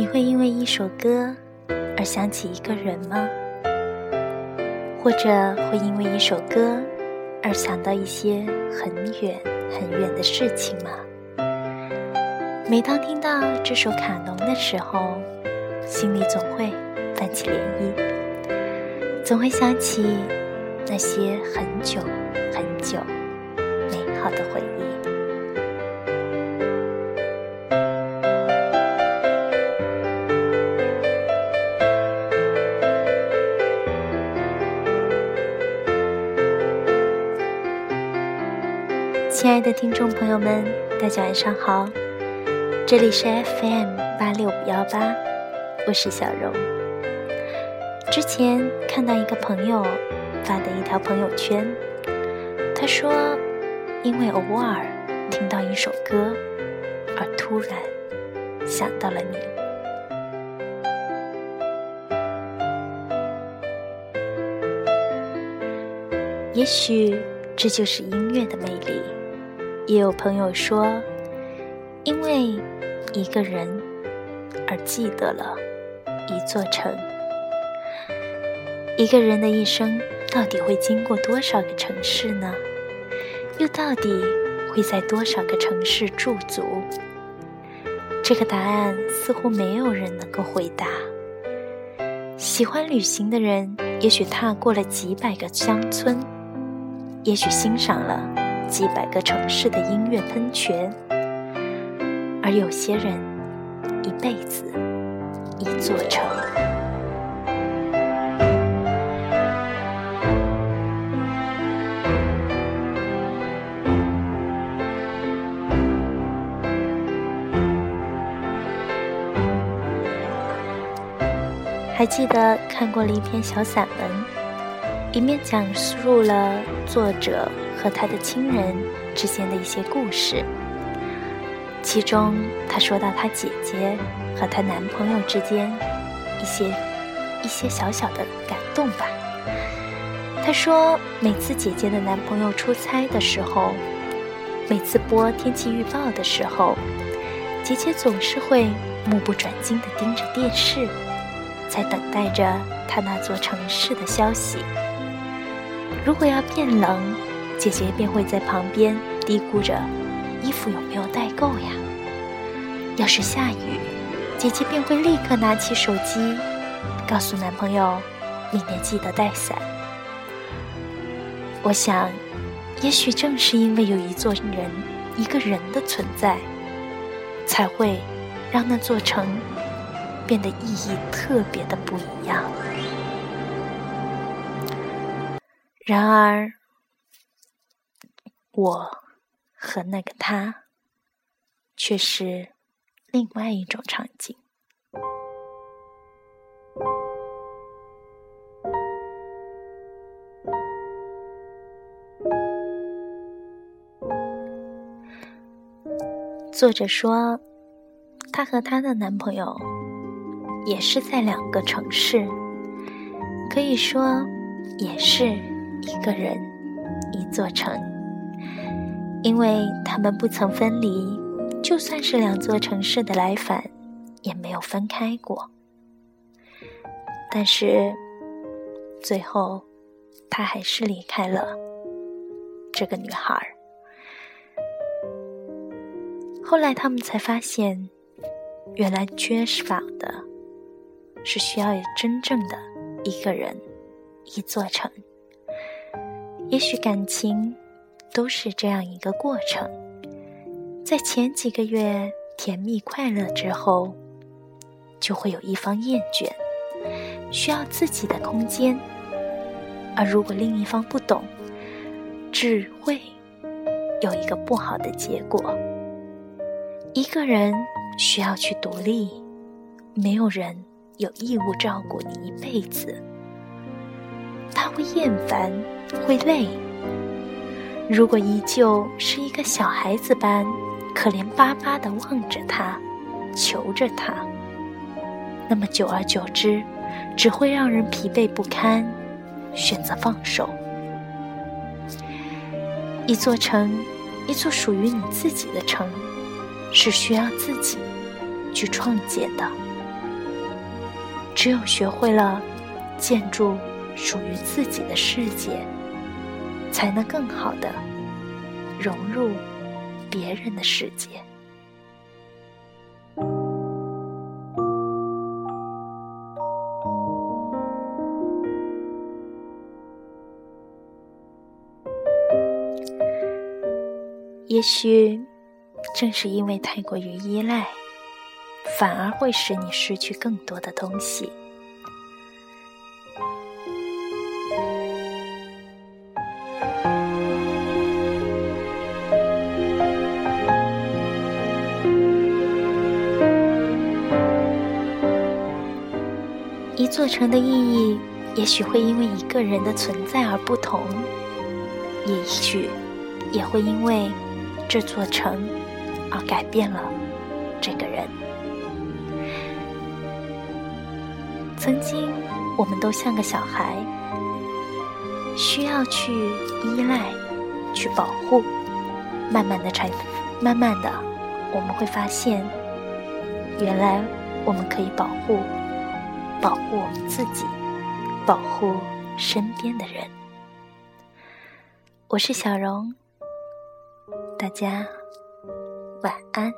你会因为一首歌而想起一个人吗？或者会因为一首歌而想到一些很远很远的事情吗？每当听到这首《卡农》的时候，心里总会泛起涟漪，总会想起那些很久很久美好的回忆。亲爱的听众朋友们，大家晚上好，这里是 FM 八六五幺八，我是小荣。之前看到一个朋友发的一条朋友圈，他说，因为偶尔听到一首歌，而突然想到了你。也许这就是音乐的魅力。也有朋友说，因为一个人而记得了一座城。一个人的一生到底会经过多少个城市呢？又到底会在多少个城市驻足？这个答案似乎没有人能够回答。喜欢旅行的人，也许踏过了几百个乡村，也许欣赏了。几百个城市的音乐喷泉，而有些人一辈子一座城。还记得看过了一篇小散文，里面讲述了作者。和他的亲人之间的一些故事，其中他说到他姐姐和她男朋友之间一些一些小小的感动吧。他说，每次姐姐的男朋友出差的时候，每次播天气预报的时候，姐姐总是会目不转睛地盯着电视，在等待着他那座城市的消息。如果要变冷。姐姐便会在旁边嘀咕着：“衣服有没有带够呀？”要是下雨，姐姐便会立刻拿起手机，告诉男朋友：“明天记得带伞。”我想，也许正是因为有一座人、一个人的存在，才会让那座城变得意义特别的不一样。然而。我和那个他，却是另外一种场景。作者说，她和她的男朋友也是在两个城市，可以说也是一个人一座城。因为他们不曾分离，就算是两座城市的来返，也没有分开过。但是，最后，他还是离开了这个女孩。后来，他们才发现，原来缺少的是需要有真正的一个人，一座城。也许感情。都是这样一个过程，在前几个月甜蜜快乐之后，就会有一方厌倦，需要自己的空间。而如果另一方不懂，只会有一个不好的结果。一个人需要去独立，没有人有义务照顾你一辈子。他会厌烦，会累。如果依旧是一个小孩子般可怜巴巴地望着他，求着他，那么久而久之，只会让人疲惫不堪，选择放手。一座城，一座属于你自己的城，是需要自己去创建的。只有学会了建筑属于自己的世界，才能更好的融入别人的世界。也许，正是因为太过于依赖，反而会使你失去更多的东西。一座城的意义，也许会因为一个人的存在而不同，也许也会因为。这座城，而改变了这个人。曾经，我们都像个小孩，需要去依赖、去保护。慢慢的才，慢慢的，我们会发现，原来我们可以保护、保护我们自己，保护身边的人。我是小荣。大家晚安。